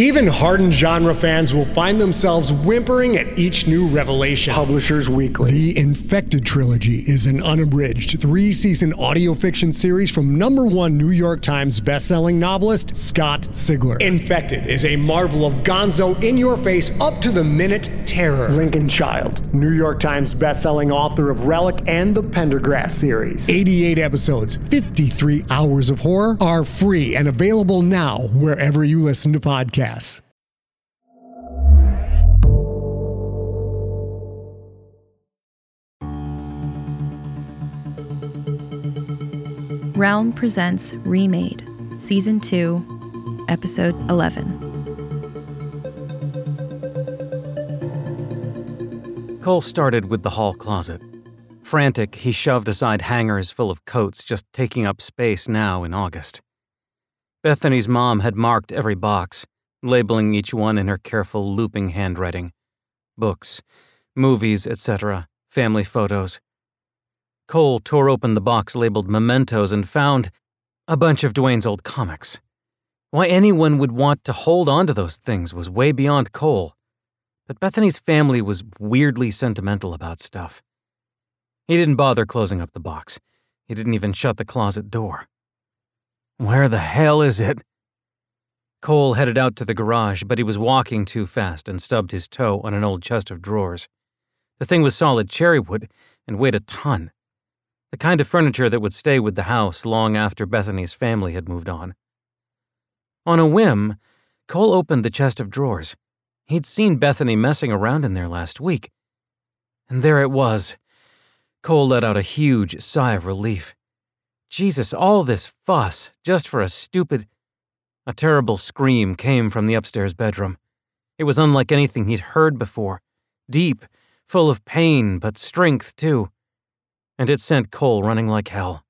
Even hardened genre fans will find themselves whimpering at each new revelation. Publishers Weekly. The Infected Trilogy is an unabridged three season audio fiction series from number one New York Times bestselling novelist Scott Sigler. Infected is a marvel of gonzo in your face, up to the minute terror. Lincoln Child, New York Times bestselling author of Relic and the Pendergast series. 88 episodes, 53 hours of horror are free and available now wherever you listen to podcasts. Realm presents Remade, Season 2, Episode 11. Cole started with the hall closet. Frantic, he shoved aside hangers full of coats just taking up space now in August. Bethany's mom had marked every box, labeling each one in her careful, looping handwriting books, movies, etc., family photos. Cole tore open the box labeled Mementos and found a bunch of Dwayne's old comics. Why anyone would want to hold on to those things was way beyond Cole, but Bethany's family was weirdly sentimental about stuff. He didn't bother closing up the box. He didn't even shut the closet door. Where the hell is it? Cole headed out to the garage, but he was walking too fast and stubbed his toe on an old chest of drawers. The thing was solid cherry wood and weighed a ton. The kind of furniture that would stay with the house long after Bethany's family had moved on. On a whim, Cole opened the chest of drawers. He'd seen Bethany messing around in there last week. And there it was. Cole let out a huge sigh of relief. Jesus, all this fuss just for a stupid. A terrible scream came from the upstairs bedroom. It was unlike anything he'd heard before deep, full of pain, but strength, too. And it sent Cole running like hell.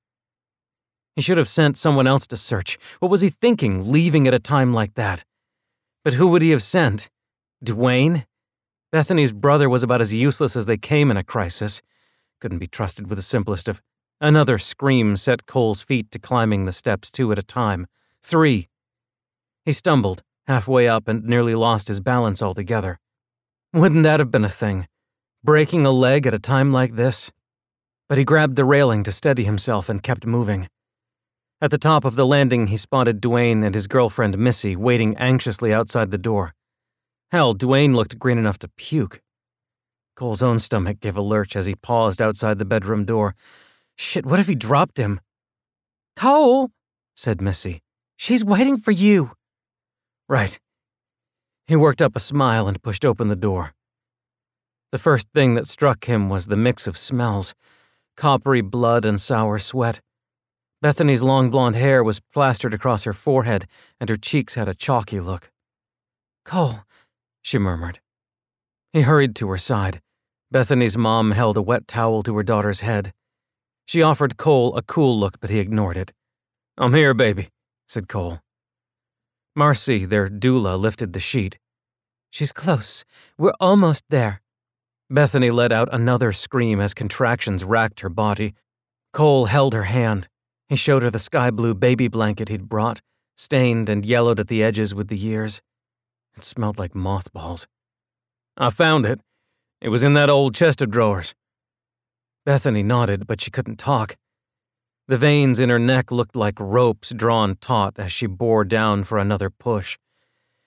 He should have sent someone else to search. What was he thinking, leaving at a time like that? But who would he have sent? Dwayne? Bethany's brother was about as useless as they came in a crisis. Couldn't be trusted with the simplest of. Another scream set Cole's feet to climbing the steps two at a time. Three. He stumbled, halfway up, and nearly lost his balance altogether. Wouldn't that have been a thing? Breaking a leg at a time like this? But he grabbed the railing to steady himself and kept moving. At the top of the landing, he spotted Dwayne and his girlfriend Missy waiting anxiously outside the door. Hell, Dwayne looked green enough to puke. Cole's own stomach gave a lurch as he paused outside the bedroom door. Shit, what if he dropped him? Cole, said Missy. She's waiting for you. Right. He worked up a smile and pushed open the door. The first thing that struck him was the mix of smells coppery blood and sour sweat. Bethany's long blonde hair was plastered across her forehead, and her cheeks had a chalky look. Cole, she murmured. He hurried to her side. Bethany's mom held a wet towel to her daughter's head. She offered Cole a cool look, but he ignored it. I'm here, baby, said Cole. Marcy, their doula, lifted the sheet. She's close. We're almost there. Bethany let out another scream as contractions racked her body. Cole held her hand. He showed her the sky blue baby blanket he'd brought, stained and yellowed at the edges with the years. It smelled like mothballs. I found it. It was in that old chest of drawers. Bethany nodded, but she couldn't talk. The veins in her neck looked like ropes drawn taut as she bore down for another push.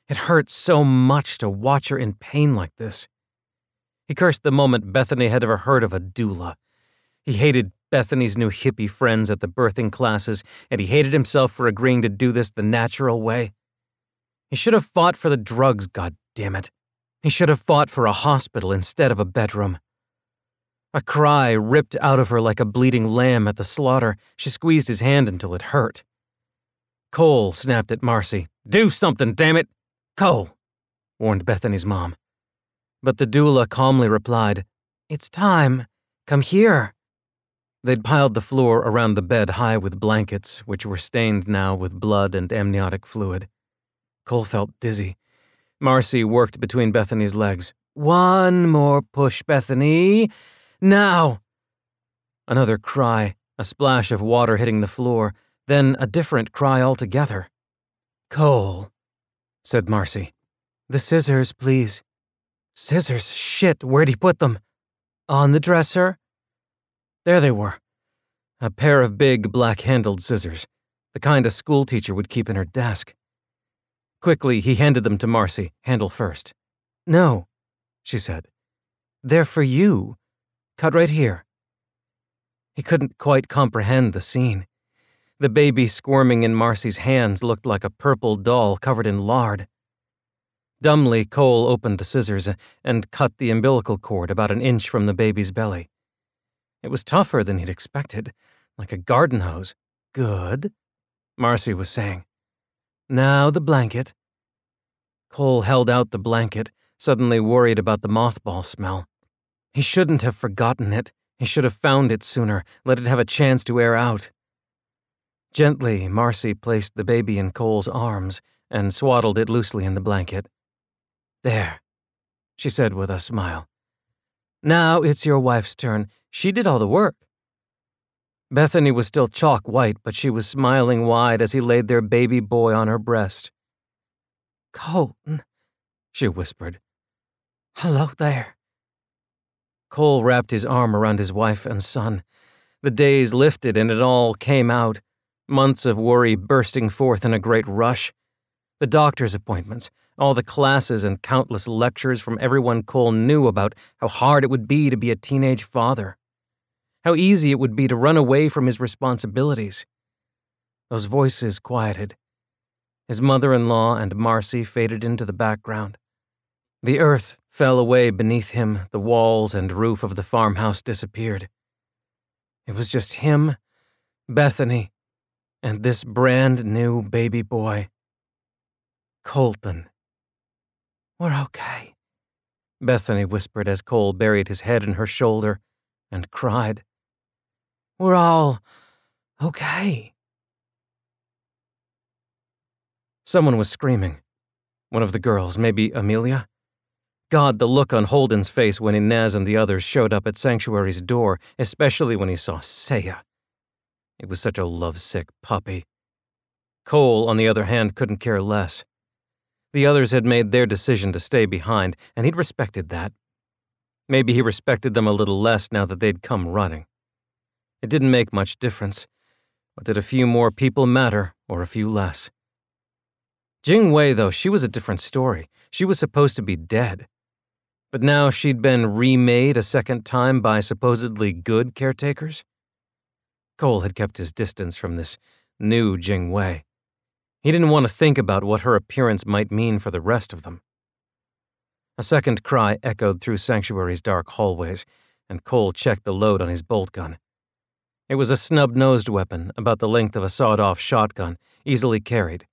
It hurt so much to watch her in pain like this. He cursed the moment Bethany had ever heard of a doula. He hated Bethany's new hippie friends at the birthing classes, and he hated himself for agreeing to do this the natural way. He should have fought for the drugs, God damn it. He should have fought for a hospital instead of a bedroom. A cry ripped out of her like a bleeding lamb at the slaughter. She squeezed his hand until it hurt. Cole snapped at Marcy. Do something, damn it! Cole, warned Bethany's mom. But the doula calmly replied, It's time. Come here. They'd piled the floor around the bed high with blankets, which were stained now with blood and amniotic fluid. Cole felt dizzy. Marcy worked between Bethany's legs. One more push, Bethany. Now! Another cry, a splash of water hitting the floor, then a different cry altogether. Cole, said Marcy. The scissors, please. Scissors? Shit, where'd he put them? On the dresser? There they were. A pair of big, black handled scissors, the kind a schoolteacher would keep in her desk. Quickly, he handed them to Marcy, handle first. No, she said. They're for you. Cut right here. He couldn't quite comprehend the scene. The baby squirming in Marcy's hands looked like a purple doll covered in lard. Dumbly, Cole opened the scissors and cut the umbilical cord about an inch from the baby's belly. It was tougher than he'd expected, like a garden hose. Good, Marcy was saying. Now the blanket. Cole held out the blanket, suddenly worried about the mothball smell. He shouldn't have forgotten it. He should have found it sooner, let it have a chance to air out. Gently, Marcy placed the baby in Cole's arms and swaddled it loosely in the blanket. There, she said with a smile. Now it's your wife's turn. She did all the work. Bethany was still chalk white, but she was smiling wide as he laid their baby boy on her breast. Colton, she whispered. Hello there. Cole wrapped his arm around his wife and son. The days lifted and it all came out, months of worry bursting forth in a great rush. The doctor's appointments, all the classes and countless lectures from everyone Cole knew about how hard it would be to be a teenage father. How easy it would be to run away from his responsibilities. Those voices quieted. His mother in law and Marcy faded into the background. The earth fell away beneath him, the walls and roof of the farmhouse disappeared. It was just him, Bethany, and this brand new baby boy. Colton. We're okay, Bethany whispered as Cole buried his head in her shoulder and cried. We're all okay. Someone was screaming. One of the girls, maybe Amelia? God, the look on Holden's face when Inez and the others showed up at Sanctuary's door, especially when he saw Saya. It was such a lovesick puppy. Cole, on the other hand, couldn't care less. The others had made their decision to stay behind, and he'd respected that. Maybe he respected them a little less now that they'd come running. It didn't make much difference. But did a few more people matter, or a few less? Jing Wei, though, she was a different story. She was supposed to be dead. But now she'd been remade a second time by supposedly good caretakers? Cole had kept his distance from this new Jing Wei. He didn't want to think about what her appearance might mean for the rest of them. A second cry echoed through Sanctuary's dark hallways, and Cole checked the load on his bolt gun. It was a snub nosed weapon, about the length of a sawed off shotgun, easily carried,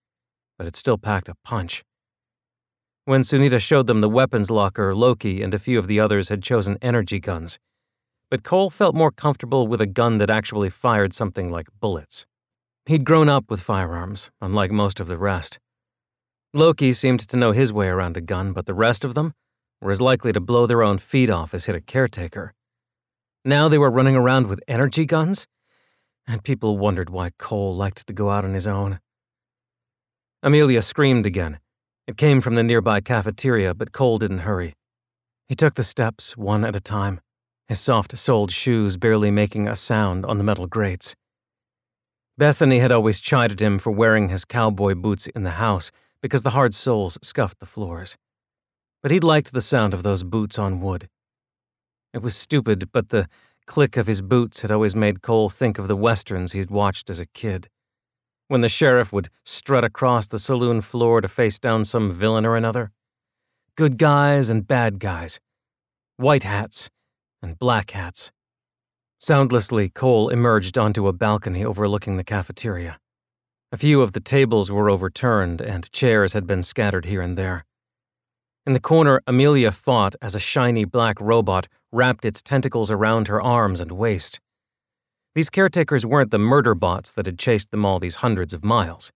but it still packed a punch. When Sunita showed them the weapons locker, Loki and a few of the others had chosen energy guns. But Cole felt more comfortable with a gun that actually fired something like bullets. He'd grown up with firearms, unlike most of the rest. Loki seemed to know his way around a gun, but the rest of them were as likely to blow their own feet off as hit a caretaker. Now they were running around with energy guns? And people wondered why Cole liked to go out on his own. Amelia screamed again, it came from the nearby cafeteria, but Cole didn't hurry. He took the steps one at a time, his soft soled shoes barely making a sound on the metal grates. Bethany had always chided him for wearing his cowboy boots in the house because the hard soles scuffed the floors. But he'd liked the sound of those boots on wood. It was stupid, but the click of his boots had always made Cole think of the westerns he'd watched as a kid. When the sheriff would strut across the saloon floor to face down some villain or another. Good guys and bad guys. White hats and black hats. Soundlessly, Cole emerged onto a balcony overlooking the cafeteria. A few of the tables were overturned and chairs had been scattered here and there. In the corner, Amelia fought as a shiny black robot wrapped its tentacles around her arms and waist. These caretakers weren't the murder bots that had chased them all these hundreds of miles.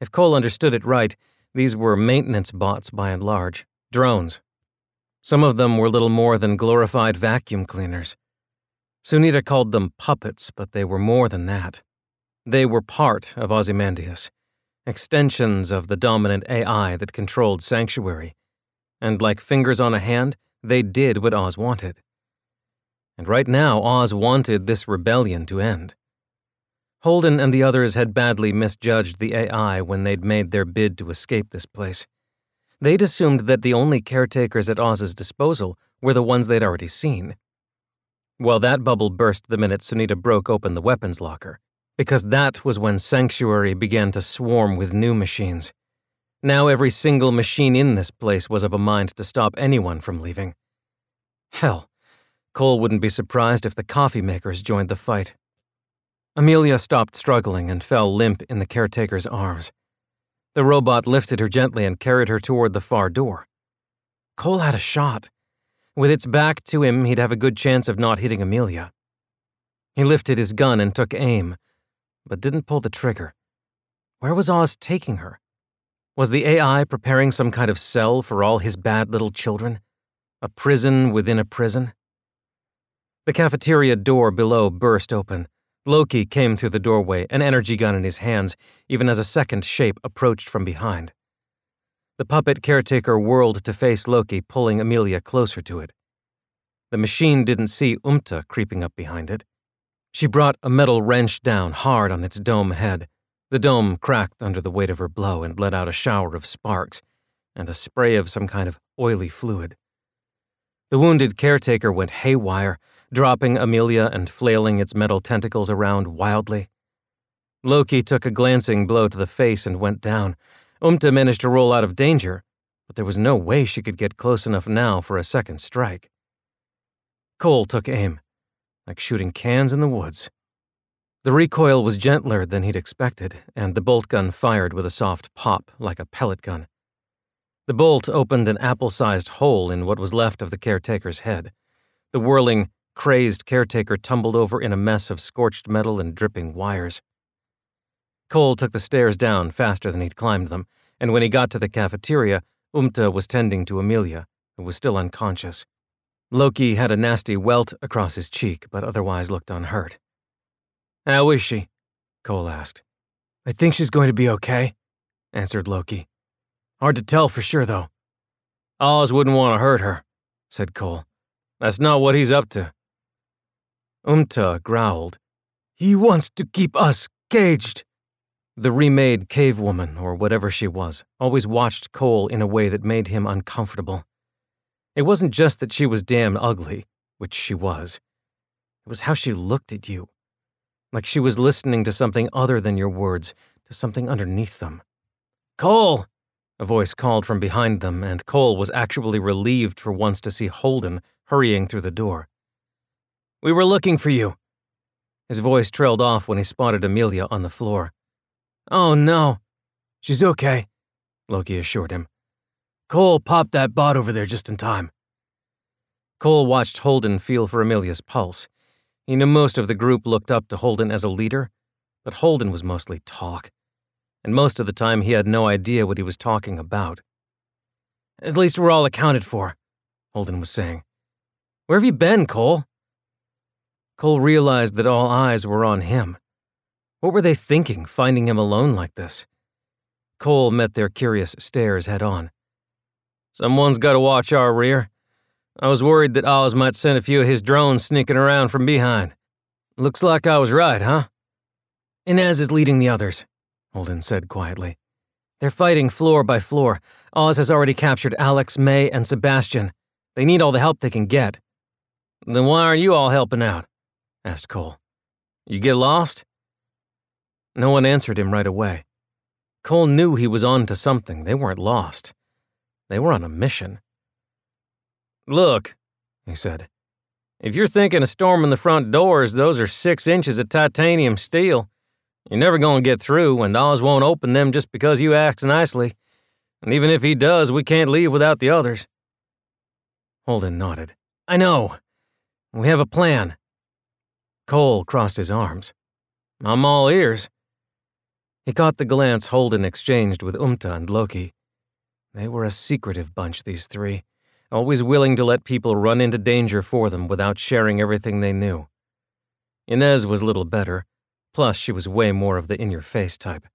If Cole understood it right, these were maintenance bots by and large, drones. Some of them were little more than glorified vacuum cleaners. Sunita called them puppets, but they were more than that. They were part of Ozymandias, extensions of the dominant AI that controlled Sanctuary, and like fingers on a hand, they did what Oz wanted. And right now, Oz wanted this rebellion to end. Holden and the others had badly misjudged the AI when they'd made their bid to escape this place. They'd assumed that the only caretakers at Oz's disposal were the ones they'd already seen. Well, that bubble burst the minute Sunita broke open the weapons locker, because that was when Sanctuary began to swarm with new machines. Now every single machine in this place was of a mind to stop anyone from leaving. Hell, Cole wouldn't be surprised if the coffee makers joined the fight. Amelia stopped struggling and fell limp in the caretaker's arms. The robot lifted her gently and carried her toward the far door. Cole had a shot. With its back to him, he'd have a good chance of not hitting Amelia. He lifted his gun and took aim, but didn't pull the trigger. Where was Oz taking her? Was the AI preparing some kind of cell for all his bad little children? A prison within a prison? The cafeteria door below burst open. Loki came through the doorway, an energy gun in his hands, even as a second shape approached from behind. The puppet caretaker whirled to face Loki, pulling Amelia closer to it. The machine didn't see Umta creeping up behind it. She brought a metal wrench down hard on its dome head. The dome cracked under the weight of her blow and let out a shower of sparks and a spray of some kind of oily fluid. The wounded caretaker went haywire, dropping Amelia and flailing its metal tentacles around wildly. Loki took a glancing blow to the face and went down, Umta managed to roll out of danger, but there was no way she could get close enough now for a second strike. Cole took aim, like shooting cans in the woods. The recoil was gentler than he'd expected, and the bolt gun fired with a soft pop like a pellet gun. The bolt opened an apple sized hole in what was left of the caretaker's head. The whirling, crazed caretaker tumbled over in a mess of scorched metal and dripping wires. Cole took the stairs down faster than he'd climbed them, and when he got to the cafeteria, Umta was tending to Amelia, who was still unconscious. Loki had a nasty welt across his cheek, but otherwise looked unhurt. How is she? Cole asked. I think she's going to be okay, answered Loki. Hard to tell for sure, though. Oz wouldn't want to hurt her, said Cole. That's not what he's up to. Umta growled. He wants to keep us caged. The remade cave woman, or whatever she was, always watched Cole in a way that made him uncomfortable. It wasn't just that she was damn ugly, which she was. It was how she looked at you. Like she was listening to something other than your words, to something underneath them. Cole! A voice called from behind them, and Cole was actually relieved for once to see Holden hurrying through the door. We were looking for you. His voice trailed off when he spotted Amelia on the floor. Oh no. She's okay, Loki assured him. Cole popped that bot over there just in time. Cole watched Holden feel for Amelia's pulse. He knew most of the group looked up to Holden as a leader, but Holden was mostly talk. And most of the time, he had no idea what he was talking about. At least we're all accounted for, Holden was saying. Where have you been, Cole? Cole realized that all eyes were on him. What were they thinking, finding him alone like this? Cole met their curious stares head on. Someone's got to watch our rear. I was worried that Oz might send a few of his drones sneaking around from behind. Looks like I was right, huh? Inez is leading the others, Holden said quietly. They're fighting floor by floor. Oz has already captured Alex, May, and Sebastian. They need all the help they can get. Then why aren't you all helping out? Asked Cole. You get lost? No one answered him right away. Cole knew he was on to something. They weren't lost. They were on a mission. Look, he said, if you're thinking of storming the front doors, those are six inches of titanium steel. You're never going to get through, and Oz won't open them just because you ask nicely. And even if he does, we can't leave without the others. Holden nodded. I know. We have a plan. Cole crossed his arms. I'm all ears. He caught the glance Holden exchanged with Umta and Loki. They were a secretive bunch, these three, always willing to let people run into danger for them without sharing everything they knew. Inez was little better, plus she was way more of the in-your-face type.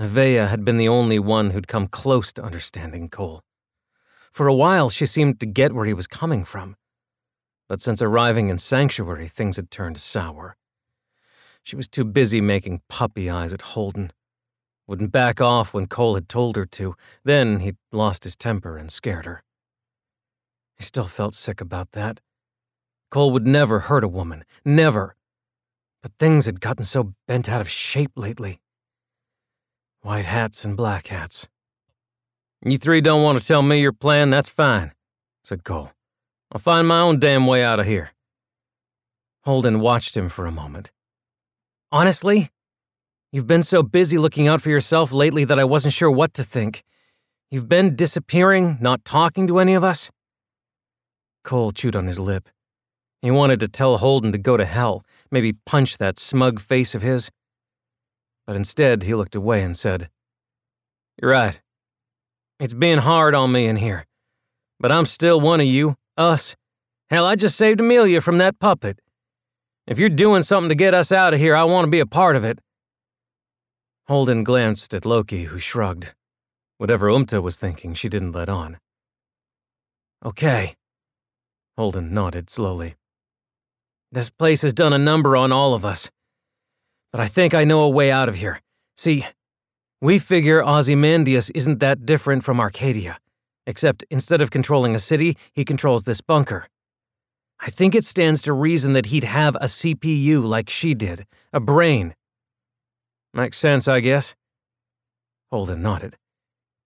Nevaeh had been the only one who'd come close to understanding Cole. For a while, she seemed to get where he was coming from. But since arriving in Sanctuary, things had turned sour. She was too busy making puppy eyes at Holden. Wouldn't back off when Cole had told her to. Then he'd lost his temper and scared her. He still felt sick about that. Cole would never hurt a woman. Never. But things had gotten so bent out of shape lately. White hats and black hats. You three don't want to tell me your plan, that's fine, said Cole. I'll find my own damn way out of here. Holden watched him for a moment. Honestly, you've been so busy looking out for yourself lately that I wasn't sure what to think. You've been disappearing, not talking to any of us? Cole chewed on his lip. He wanted to tell Holden to go to hell, maybe punch that smug face of his. But instead, he looked away and said, You're right. It's being hard on me in here. But I'm still one of you, us. Hell, I just saved Amelia from that puppet. If you're doing something to get us out of here, I want to be a part of it. Holden glanced at Loki, who shrugged. Whatever Umta was thinking, she didn't let on. Okay. Holden nodded slowly. This place has done a number on all of us. But I think I know a way out of here. See, we figure Ozymandias isn't that different from Arcadia, except instead of controlling a city, he controls this bunker. I think it stands to reason that he'd have a CPU like she did, a brain. Makes sense, I guess. Holden nodded.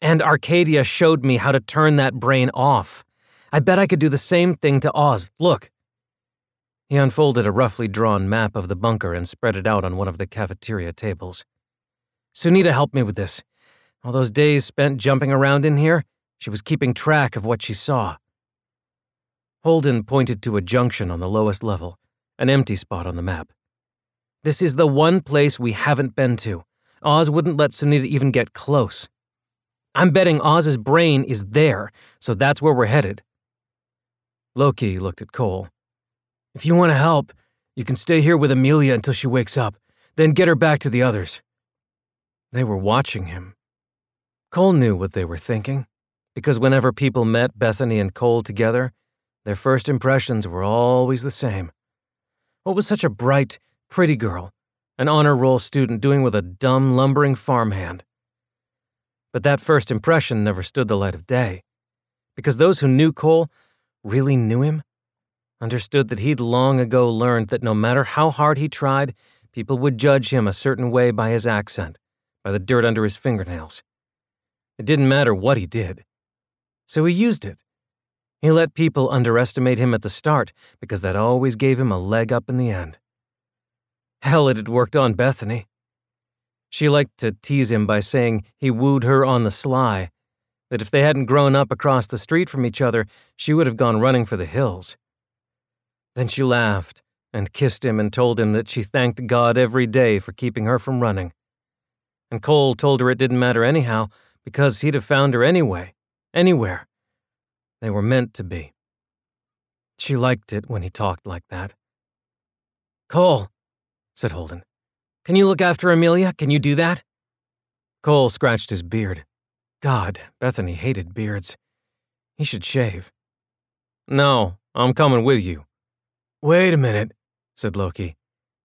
And Arcadia showed me how to turn that brain off. I bet I could do the same thing to Oz. Look. He unfolded a roughly drawn map of the bunker and spread it out on one of the cafeteria tables. Sunita helped me with this. All those days spent jumping around in here, she was keeping track of what she saw. Holden pointed to a junction on the lowest level, an empty spot on the map. This is the one place we haven't been to. Oz wouldn't let Sunita even get close. I'm betting Oz's brain is there, so that's where we're headed. Loki looked at Cole. If you want to help, you can stay here with Amelia until she wakes up, then get her back to the others. They were watching him. Cole knew what they were thinking, because whenever people met Bethany and Cole together, their first impressions were always the same. What was such a bright, pretty girl, an honor roll student doing with a dumb, lumbering farmhand? But that first impression never stood the light of day, because those who knew Cole really knew him, understood that he'd long ago learned that no matter how hard he tried, people would judge him a certain way by his accent, by the dirt under his fingernails. It didn't matter what he did. So he used it he let people underestimate him at the start because that always gave him a leg up in the end. Hell, it had worked on Bethany. She liked to tease him by saying he wooed her on the sly, that if they hadn't grown up across the street from each other, she would have gone running for the hills. Then she laughed and kissed him and told him that she thanked God every day for keeping her from running. And Cole told her it didn't matter anyhow because he'd have found her anyway, anywhere. They were meant to be. She liked it when he talked like that. Cole, said Holden. Can you look after Amelia? Can you do that? Cole scratched his beard. God, Bethany hated beards. He should shave. No, I'm coming with you. Wait a minute, said Loki.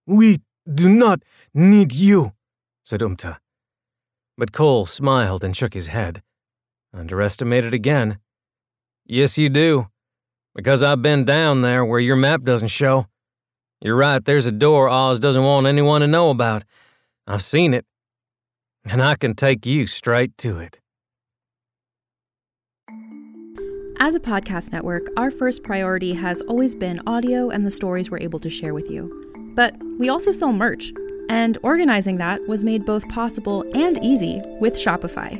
We do not need you, said Umta. But Cole smiled and shook his head. Underestimated again. Yes, you do. Because I've been down there where your map doesn't show. You're right, there's a door Oz doesn't want anyone to know about. I've seen it. And I can take you straight to it. As a podcast network, our first priority has always been audio and the stories we're able to share with you. But we also sell merch, and organizing that was made both possible and easy with Shopify.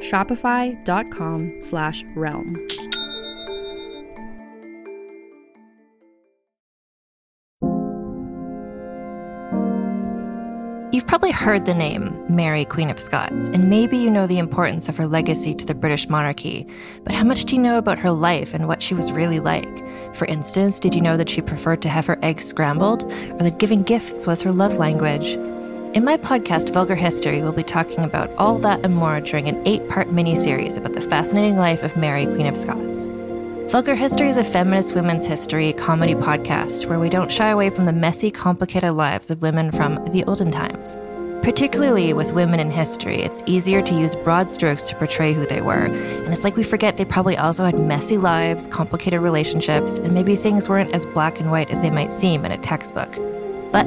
Shopify.com slash realm. You've probably heard the name Mary, Queen of Scots, and maybe you know the importance of her legacy to the British monarchy. But how much do you know about her life and what she was really like? For instance, did you know that she preferred to have her eggs scrambled, or that giving gifts was her love language? In my podcast, Vulgar History, we'll be talking about all that and more during an eight part mini-series about the fascinating life of Mary, Queen of Scots. Vulgar History is a feminist women's history comedy podcast where we don't shy away from the messy, complicated lives of women from the olden times. Particularly with women in history, it's easier to use broad strokes to portray who they were, and it's like we forget they probably also had messy lives, complicated relationships, and maybe things weren't as black and white as they might seem in a textbook. But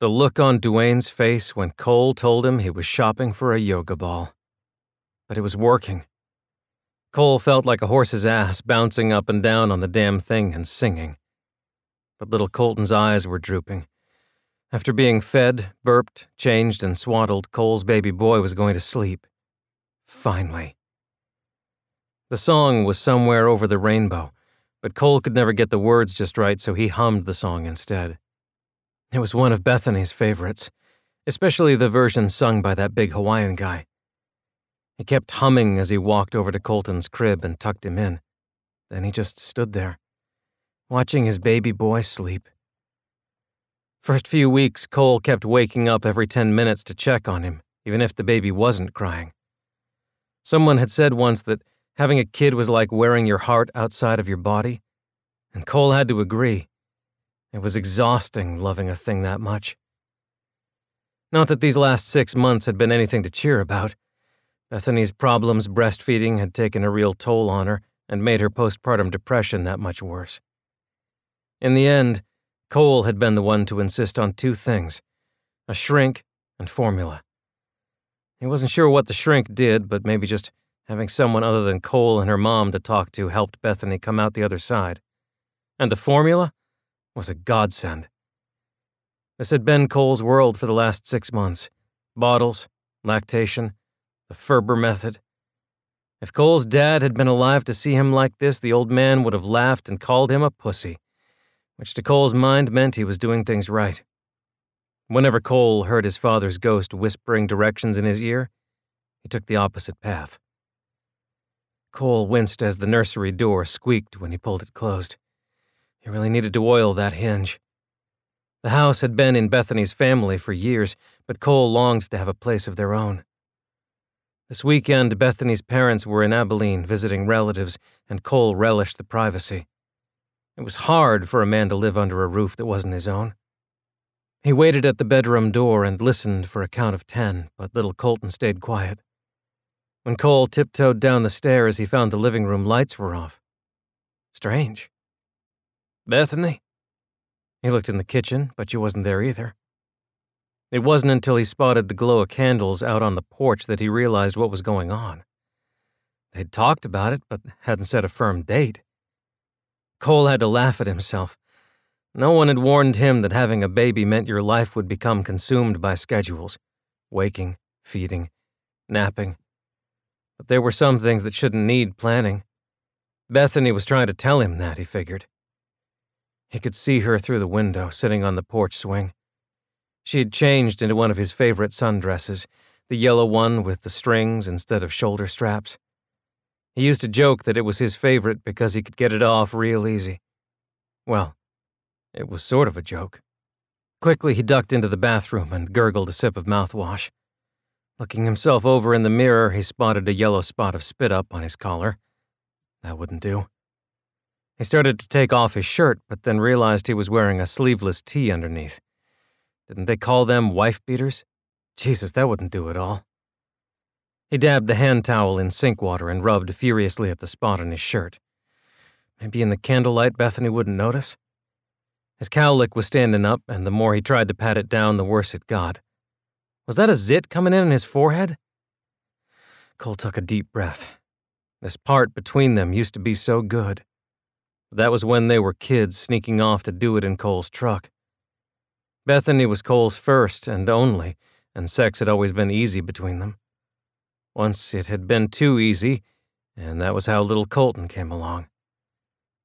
the look on Dwayne's face when Cole told him he was shopping for a yoga ball. But it was working. Cole felt like a horse's ass bouncing up and down on the damn thing and singing. But little Colton's eyes were drooping. After being fed, burped, changed, and swaddled, Cole's baby boy was going to sleep. Finally. The song was somewhere over the rainbow, but Cole could never get the words just right, so he hummed the song instead. It was one of Bethany's favorites, especially the version sung by that big Hawaiian guy. He kept humming as he walked over to Colton's crib and tucked him in. Then he just stood there, watching his baby boy sleep. First few weeks, Cole kept waking up every 10 minutes to check on him, even if the baby wasn't crying. Someone had said once that having a kid was like wearing your heart outside of your body, and Cole had to agree. It was exhausting loving a thing that much. Not that these last six months had been anything to cheer about. Bethany's problems breastfeeding had taken a real toll on her and made her postpartum depression that much worse. In the end, Cole had been the one to insist on two things a shrink and formula. He wasn't sure what the shrink did, but maybe just having someone other than Cole and her mom to talk to helped Bethany come out the other side. And the formula was a godsend. This had been Cole's world for the last six months bottles, lactation, the Ferber method. If Cole's dad had been alive to see him like this, the old man would have laughed and called him a pussy, which to Cole's mind meant he was doing things right. Whenever Cole heard his father's ghost whispering directions in his ear, he took the opposite path. Cole winced as the nursery door squeaked when he pulled it closed. He really needed to oil that hinge. The house had been in Bethany's family for years, but Cole longed to have a place of their own. This weekend, Bethany's parents were in Abilene visiting relatives, and Cole relished the privacy. It was hard for a man to live under a roof that wasn't his own. He waited at the bedroom door and listened for a count of ten, but little Colton stayed quiet. When Cole tiptoed down the stairs, he found the living room lights were off. Strange. Bethany? He looked in the kitchen, but she wasn't there either. It wasn't until he spotted the glow of candles out on the porch that he realized what was going on. They'd talked about it, but hadn't set a firm date. Cole had to laugh at himself. No one had warned him that having a baby meant your life would become consumed by schedules waking, feeding, napping. But there were some things that shouldn't need planning. Bethany was trying to tell him that, he figured. He could see her through the window, sitting on the porch swing. She had changed into one of his favorite sundresses, the yellow one with the strings instead of shoulder straps. He used to joke that it was his favorite because he could get it off real easy. Well, it was sort of a joke. Quickly, he ducked into the bathroom and gurgled a sip of mouthwash. Looking himself over in the mirror, he spotted a yellow spot of spit up on his collar. That wouldn't do. He started to take off his shirt, but then realized he was wearing a sleeveless tee underneath. Didn't they call them wife beaters? Jesus, that wouldn't do at all. He dabbed the hand towel in sink water and rubbed furiously at the spot on his shirt. Maybe in the candlelight Bethany wouldn't notice? His cowlick was standing up, and the more he tried to pat it down, the worse it got. Was that a zit coming in on his forehead? Cole took a deep breath. This part between them used to be so good. That was when they were kids sneaking off to do it in Cole's truck. Bethany was Cole's first and only, and sex had always been easy between them. Once it had been too easy, and that was how little Colton came along.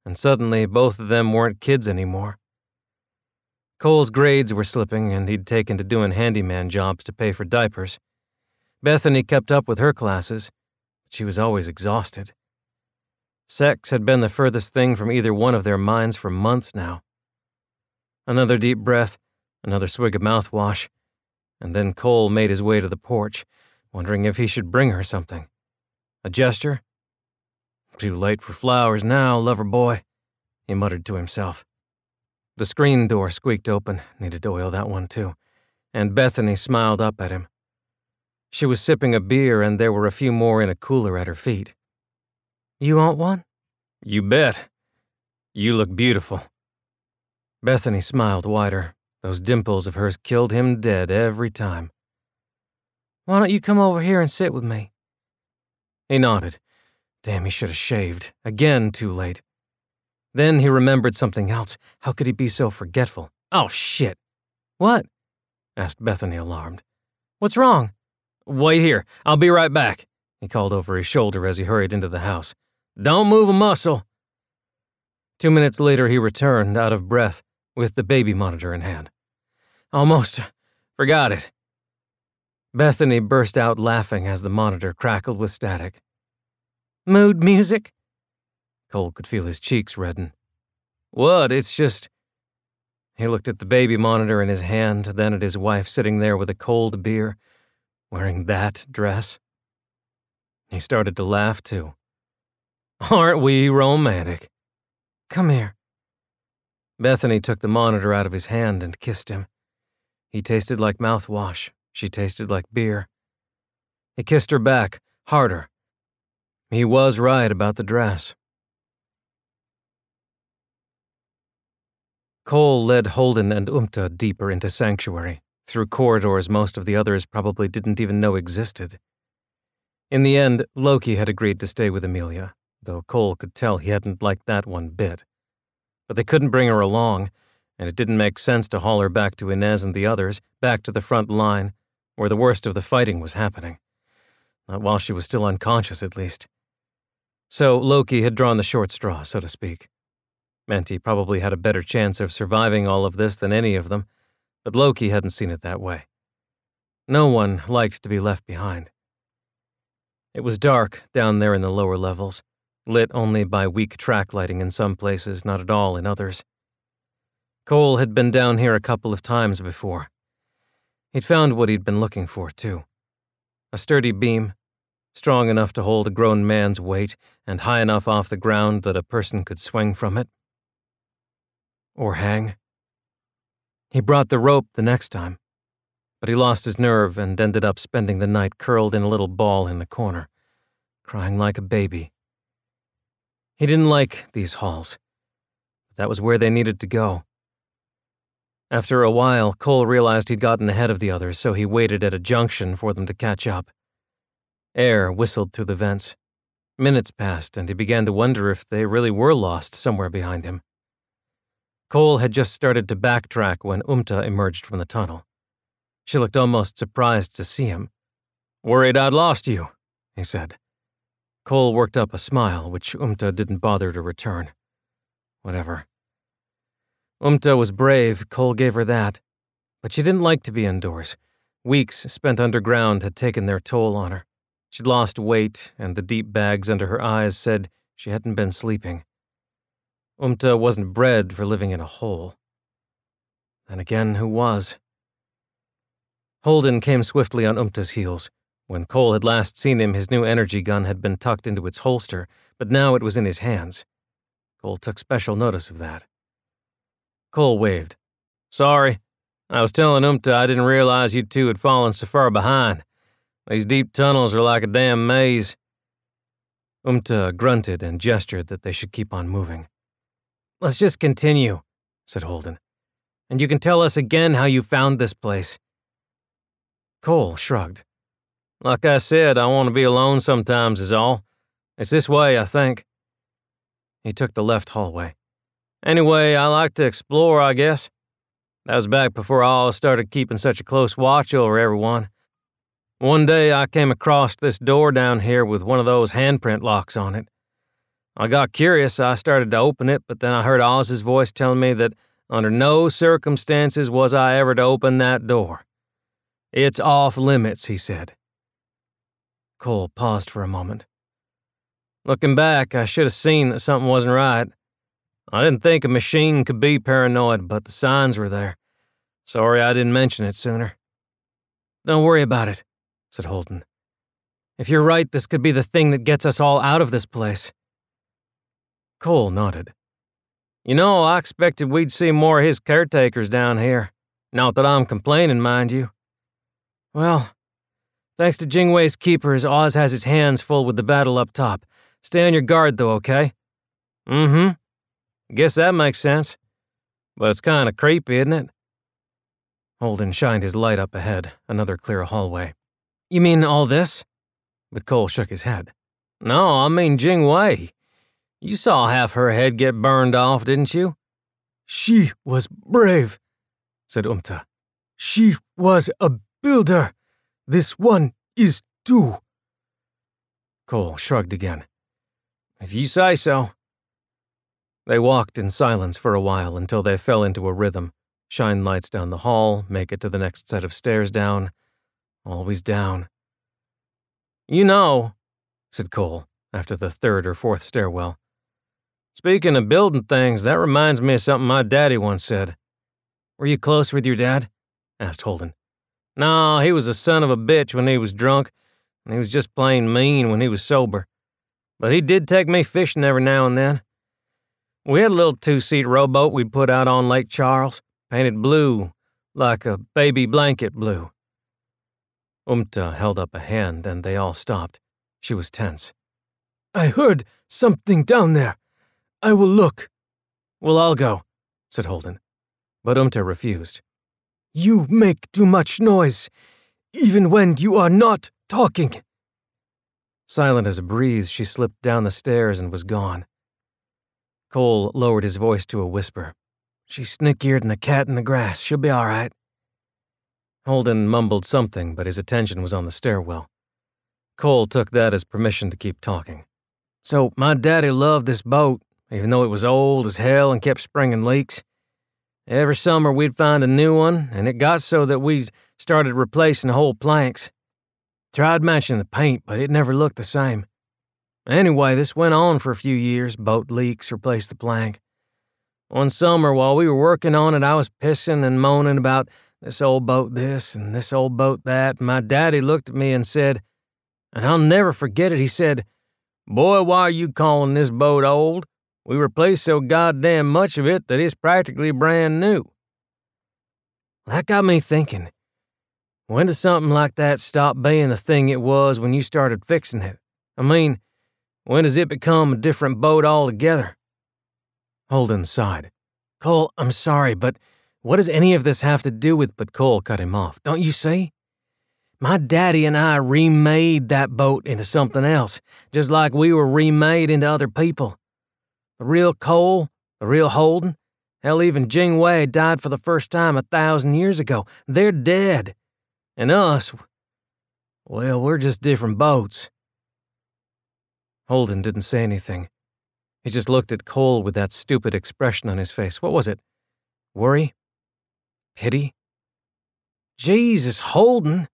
And suddenly, both of them weren't kids anymore. Cole's grades were slipping, and he'd taken to doing handyman jobs to pay for diapers. Bethany kept up with her classes, but she was always exhausted. Sex had been the furthest thing from either one of their minds for months now. Another deep breath, another swig of mouthwash, and then Cole made his way to the porch, wondering if he should bring her something. A gesture? Too late for flowers now, lover boy, he muttered to himself. The screen door squeaked open, needed to oil that one too, and Bethany smiled up at him. She was sipping a beer, and there were a few more in a cooler at her feet. You want one? You bet. You look beautiful. Bethany smiled wider. Those dimples of hers killed him dead every time. Why don't you come over here and sit with me? He nodded. Damn, he should have shaved. Again, too late. Then he remembered something else. How could he be so forgetful? Oh, shit. What? asked Bethany, alarmed. What's wrong? Wait here. I'll be right back, he called over his shoulder as he hurried into the house. Don't move a muscle. Two minutes later, he returned, out of breath, with the baby monitor in hand. Almost forgot it. Bethany burst out laughing as the monitor crackled with static. Mood music? Cole could feel his cheeks redden. What? It's just. He looked at the baby monitor in his hand, then at his wife sitting there with a cold beer, wearing that dress. He started to laugh, too. Aren't we romantic? Come here. Bethany took the monitor out of his hand and kissed him. He tasted like mouthwash. She tasted like beer. He kissed her back, harder. He was right about the dress. Cole led Holden and Umta deeper into sanctuary, through corridors most of the others probably didn't even know existed. In the end, Loki had agreed to stay with Amelia, though Cole could tell he hadn't liked that one bit. But they couldn't bring her along, and it didn't make sense to haul her back to Inez and the others, back to the front line, where the worst of the fighting was happening. Not while she was still unconscious, at least. So Loki had drawn the short straw, so to speak. Meant he probably had a better chance of surviving all of this than any of them, but Loki hadn't seen it that way. No one liked to be left behind. It was dark down there in the lower levels, lit only by weak track lighting in some places, not at all in others. Cole had been down here a couple of times before. He'd found what he'd been looking for, too a sturdy beam, strong enough to hold a grown man's weight and high enough off the ground that a person could swing from it. Or hang. He brought the rope the next time, but he lost his nerve and ended up spending the night curled in a little ball in the corner, crying like a baby. He didn't like these halls, but that was where they needed to go. After a while, Cole realized he'd gotten ahead of the others, so he waited at a junction for them to catch up. Air whistled through the vents. Minutes passed, and he began to wonder if they really were lost somewhere behind him. Cole had just started to backtrack when Umta emerged from the tunnel. She looked almost surprised to see him. Worried I'd lost you, he said. Cole worked up a smile, which Umta didn't bother to return. Whatever. Umta was brave, Cole gave her that. But she didn't like to be indoors. Weeks spent underground had taken their toll on her. She'd lost weight, and the deep bags under her eyes said she hadn't been sleeping. Umta wasn't bred for living in a hole. Then again, who was? Holden came swiftly on Umta's heels. When Cole had last seen him, his new energy gun had been tucked into its holster, but now it was in his hands. Cole took special notice of that. Cole waved. Sorry. I was telling Umta I didn't realize you two had fallen so far behind. These deep tunnels are like a damn maze. Umta grunted and gestured that they should keep on moving. Let's just continue, said Holden. And you can tell us again how you found this place. Cole shrugged. Like I said, I want to be alone sometimes, is all. It's this way, I think. He took the left hallway. Anyway, I like to explore, I guess. That was back before I all started keeping such a close watch over everyone. One day I came across this door down here with one of those handprint locks on it. I got curious, I started to open it, but then I heard Oz's voice telling me that under no circumstances was I ever to open that door. It's off limits, he said. Cole paused for a moment. Looking back, I should have seen that something wasn't right. I didn't think a machine could be paranoid, but the signs were there. Sorry I didn't mention it sooner. Don't worry about it, said Holden. If you're right, this could be the thing that gets us all out of this place. Cole nodded. You know, I expected we'd see more of his caretakers down here. Not that I'm complaining, mind you. Well, thanks to Jingwei's keepers, Oz has his hands full with the battle up top. Stay on your guard, though, okay? Mm hmm. Guess that makes sense. But it's kind of creepy, isn't it? Holden shined his light up ahead, another clear hallway. You mean all this? But Cole shook his head. No, I mean Jingwei. You saw half her head get burned off, didn't you? She was brave, said Umta. She was a builder. This one is too. Cole shrugged again. If you say so. They walked in silence for a while until they fell into a rhythm, shine lights down the hall, make it to the next set of stairs down, always down. You know, said Cole, after the third or fourth stairwell. Speaking of building things, that reminds me of something my daddy once said. Were you close with your dad? asked Holden. No, he was a son of a bitch when he was drunk, and he was just plain mean when he was sober. But he did take me fishing every now and then. We had a little two seat rowboat we'd put out on Lake Charles, painted blue, like a baby blanket blue. Umta held up a hand and they all stopped. She was tense. I heard something down there. I will look. We'll all go, said Holden. But Umta refused. You make too much noise, even when you are not talking. Silent as a breeze, she slipped down the stairs and was gone. Cole lowered his voice to a whisper. She's sneakier than the cat in the grass. She'll be all right. Holden mumbled something, but his attention was on the stairwell. Cole took that as permission to keep talking. So, my daddy loved this boat, even though it was old as hell and kept springing leaks. Every summer we'd find a new one, and it got so that we started replacing whole planks. Tried matching the paint, but it never looked the same. Anyway, this went on for a few years. Boat leaks replaced the plank. One summer, while we were working on it, I was pissing and moaning about this old boat this and this old boat that. My daddy looked at me and said, and I'll never forget it, he said, Boy, why are you calling this boat old? We replaced so goddamn much of it that it's practically brand new. That got me thinking. When does something like that stop being the thing it was when you started fixing it? I mean, when does it become a different boat altogether? Holden sighed. Cole, I'm sorry, but what does any of this have to do with? But Cole cut him off. Don't you see? My daddy and I remade that boat into something else, just like we were remade into other people. The real Cole, the real Holden, hell, even Jing Wei died for the first time a thousand years ago. They're dead. And us, well, we're just different boats. Holden didn't say anything. He just looked at Cole with that stupid expression on his face. What was it? Worry? Pity? Jesus, Holden!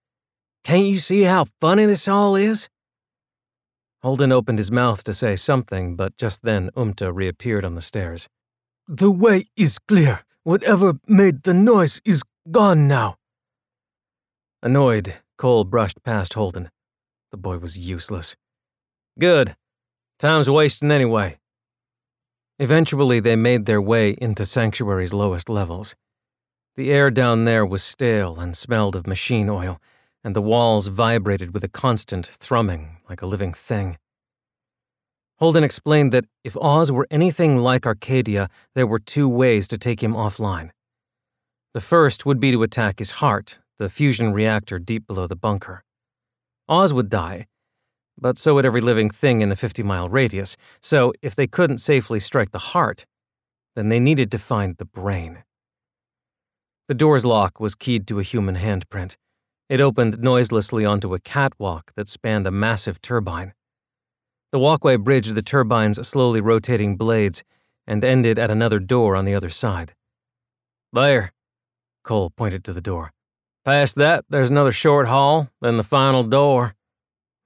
Can't you see how funny this all is? Holden opened his mouth to say something, but just then Umta reappeared on the stairs. The way is clear. Whatever made the noise is gone now. Annoyed, Cole brushed past Holden. The boy was useless. Good. Time's wasting anyway. Eventually, they made their way into Sanctuary's lowest levels. The air down there was stale and smelled of machine oil, and the walls vibrated with a constant thrumming like a living thing. Holden explained that if Oz were anything like Arcadia, there were two ways to take him offline. The first would be to attack his heart, the fusion reactor deep below the bunker. Oz would die, but so would every living thing in a 50 mile radius, so if they couldn't safely strike the heart, then they needed to find the brain. The door's lock was keyed to a human handprint, it opened noiselessly onto a catwalk that spanned a massive turbine. The walkway bridged the turbine's slowly rotating blades and ended at another door on the other side. There, Cole pointed to the door. Past that, there's another short hall, then the final door.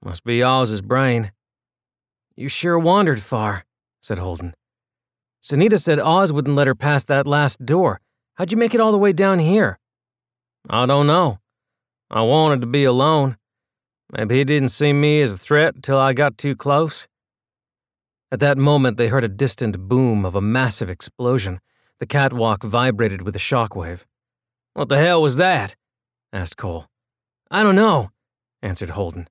Must be Oz's brain. You sure wandered far, said Holden. Sunita said Oz wouldn't let her pass that last door. How'd you make it all the way down here? I don't know. I wanted to be alone. Maybe he didn't see me as a threat until I got too close. At that moment, they heard a distant boom of a massive explosion. The catwalk vibrated with a shockwave. What the hell was that? asked Cole. I don't know, answered Holden.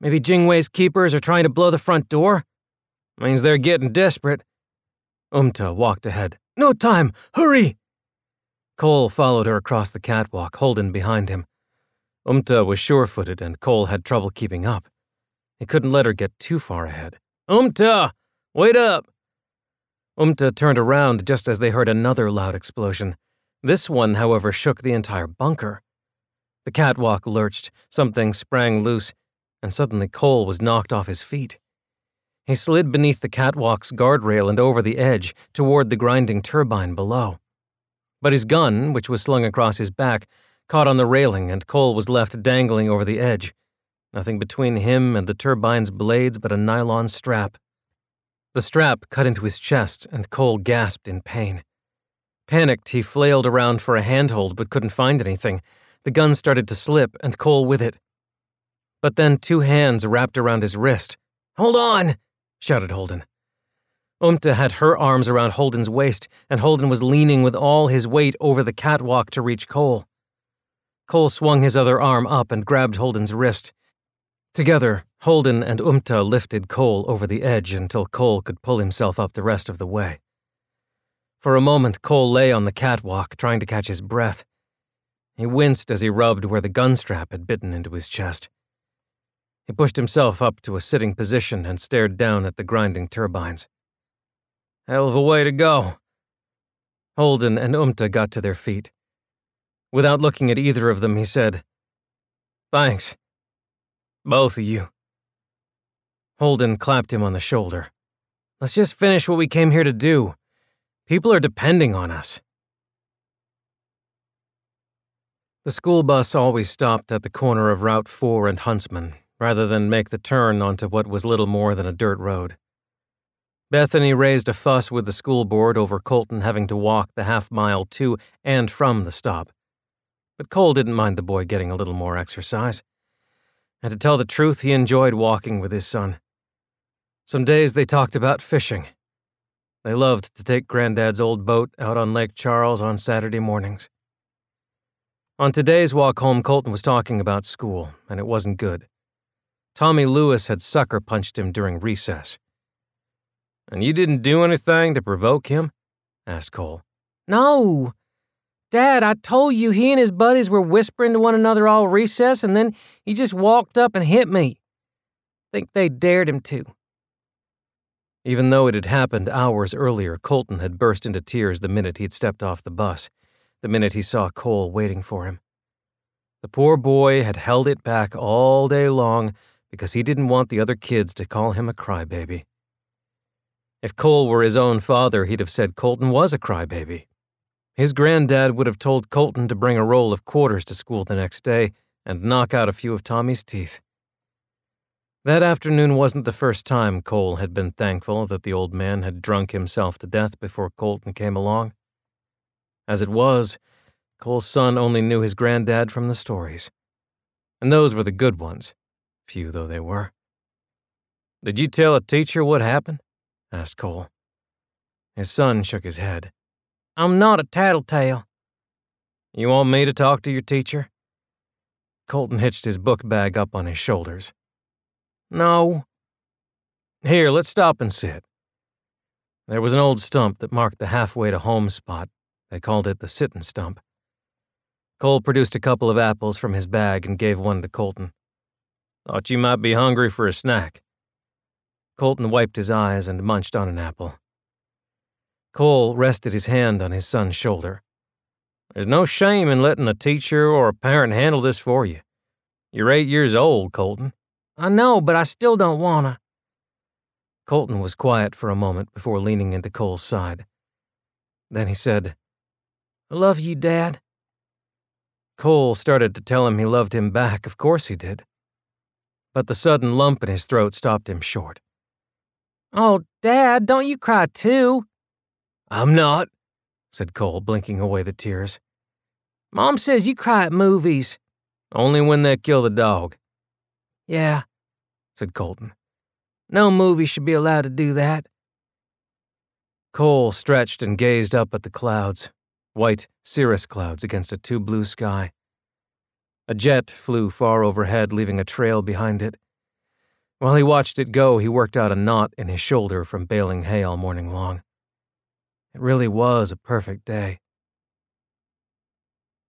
Maybe Jingwei's keepers are trying to blow the front door? Means they're getting desperate. Umta walked ahead. No time! Hurry! Cole followed her across the catwalk, Holden behind him. Umta was sure footed, and Cole had trouble keeping up. He couldn't let her get too far ahead. Umta! Wait up! Umta turned around just as they heard another loud explosion. This one, however, shook the entire bunker. The catwalk lurched, something sprang loose, and suddenly Cole was knocked off his feet. He slid beneath the catwalk's guardrail and over the edge toward the grinding turbine below. But his gun, which was slung across his back, caught on the railing, and Cole was left dangling over the edge. Nothing between him and the turbine's blades but a nylon strap. The strap cut into his chest, and Cole gasped in pain. Panicked, he flailed around for a handhold but couldn't find anything. The gun started to slip, and Cole with it. But then two hands wrapped around his wrist. Hold on! shouted Holden. Umta had her arms around Holden's waist, and Holden was leaning with all his weight over the catwalk to reach Cole. Cole swung his other arm up and grabbed Holden's wrist. Together, Holden and Umta lifted Cole over the edge until Cole could pull himself up the rest of the way. For a moment, Cole lay on the catwalk, trying to catch his breath. He winced as he rubbed where the gun strap had bitten into his chest. He pushed himself up to a sitting position and stared down at the grinding turbines. Hell of a way to go. Holden and Umta got to their feet. Without looking at either of them, he said, Thanks. Both of you. Holden clapped him on the shoulder. Let's just finish what we came here to do. People are depending on us. The school bus always stopped at the corner of Route 4 and Huntsman, rather than make the turn onto what was little more than a dirt road. Bethany raised a fuss with the school board over Colton having to walk the half mile to and from the stop. But Cole didn't mind the boy getting a little more exercise. And to tell the truth, he enjoyed walking with his son. Some days they talked about fishing. They loved to take Granddad's old boat out on Lake Charles on Saturday mornings. On today's walk home, Colton was talking about school, and it wasn't good. Tommy Lewis had sucker punched him during recess. And you didn't do anything to provoke him? asked Cole. No. Dad, I told you he and his buddies were whispering to one another all recess, and then he just walked up and hit me. Think they dared him to. Even though it had happened hours earlier, Colton had burst into tears the minute he'd stepped off the bus, the minute he saw Cole waiting for him. The poor boy had held it back all day long because he didn't want the other kids to call him a crybaby. If Cole were his own father, he'd have said Colton was a crybaby. His granddad would have told Colton to bring a roll of quarters to school the next day and knock out a few of Tommy's teeth. That afternoon wasn't the first time Cole had been thankful that the old man had drunk himself to death before Colton came along. As it was, Cole's son only knew his granddad from the stories. And those were the good ones, few though they were. Did you tell a teacher what happened? asked Cole. His son shook his head. I'm not a tattletale. You want me to talk to your teacher? Colton hitched his book bag up on his shoulders. No. Here, let's stop and sit. There was an old stump that marked the halfway to home spot. They called it the sittin' stump. Cole produced a couple of apples from his bag and gave one to Colton. Thought you might be hungry for a snack. Colton wiped his eyes and munched on an apple. Cole rested his hand on his son's shoulder. There's no shame in letting a teacher or a parent handle this for you. You're eight years old, Colton. I know, but I still don't wanna. Colton was quiet for a moment before leaning into Cole's side. Then he said, I love you, Dad. Cole started to tell him he loved him back, of course he did. But the sudden lump in his throat stopped him short. Oh, Dad, don't you cry too. I'm not, said Cole, blinking away the tears. Mom says you cry at movies. Only when they kill the dog. Yeah, said Colton. No movie should be allowed to do that. Cole stretched and gazed up at the clouds, white cirrus clouds against a too blue sky. A jet flew far overhead, leaving a trail behind it. While he watched it go, he worked out a knot in his shoulder from baling hay all morning long. It really was a perfect day.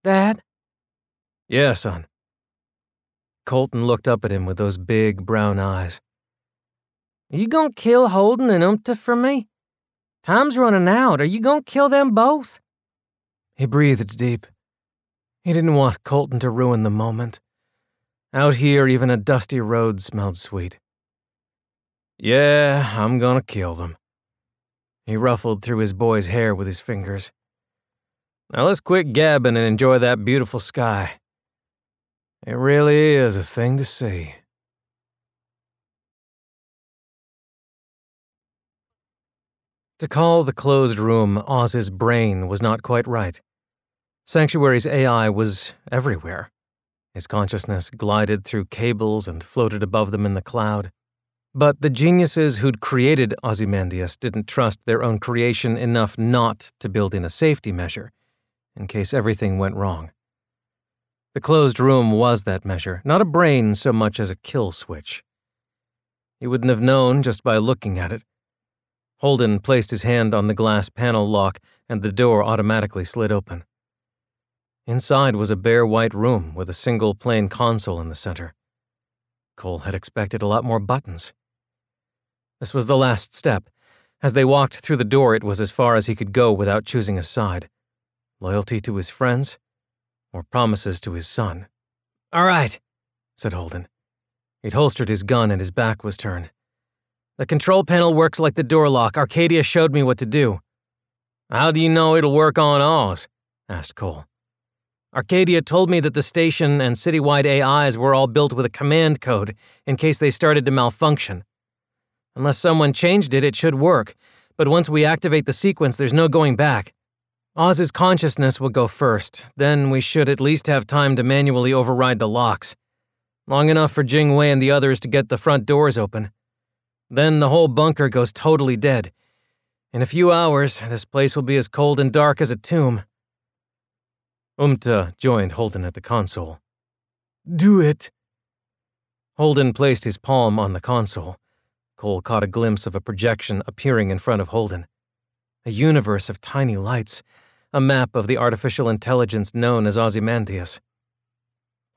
Dad? Yeah, son. Colton looked up at him with those big brown eyes. Are you gonna kill Holden and Umta for me? Time's running out. Are you gonna kill them both? He breathed deep. He didn't want Colton to ruin the moment. Out here, even a dusty road smelled sweet. Yeah, I'm gonna kill them. He ruffled through his boy's hair with his fingers. Now let's quit gabbing and enjoy that beautiful sky. It really is a thing to see. To call the closed room Oz's brain was not quite right. Sanctuary's AI was everywhere. His consciousness glided through cables and floated above them in the cloud. But the geniuses who'd created Ozymandias didn't trust their own creation enough not to build in a safety measure, in case everything went wrong. The closed room was that measure, not a brain so much as a kill switch. He wouldn't have known just by looking at it. Holden placed his hand on the glass panel lock, and the door automatically slid open. Inside was a bare white room with a single plain console in the center. Cole had expected a lot more buttons. This was the last step. As they walked through the door, it was as far as he could go without choosing a side. Loyalty to his friends or promises to his son. All right, said Holden. He'd holstered his gun and his back was turned. The control panel works like the door lock. Arcadia showed me what to do. How do you know it'll work on Oz? asked Cole. Arcadia told me that the station and citywide AIs were all built with a command code in case they started to malfunction. Unless someone changed it, it should work, but once we activate the sequence, there's no going back. Oz's consciousness will go first, then we should at least have time to manually override the locks. Long enough for Jing Wei and the others to get the front doors open. Then the whole bunker goes totally dead. In a few hours, this place will be as cold and dark as a tomb. Umta joined Holden at the console. Do it. Holden placed his palm on the console. Cole caught a glimpse of a projection appearing in front of Holden. A universe of tiny lights, a map of the artificial intelligence known as Ozymandias.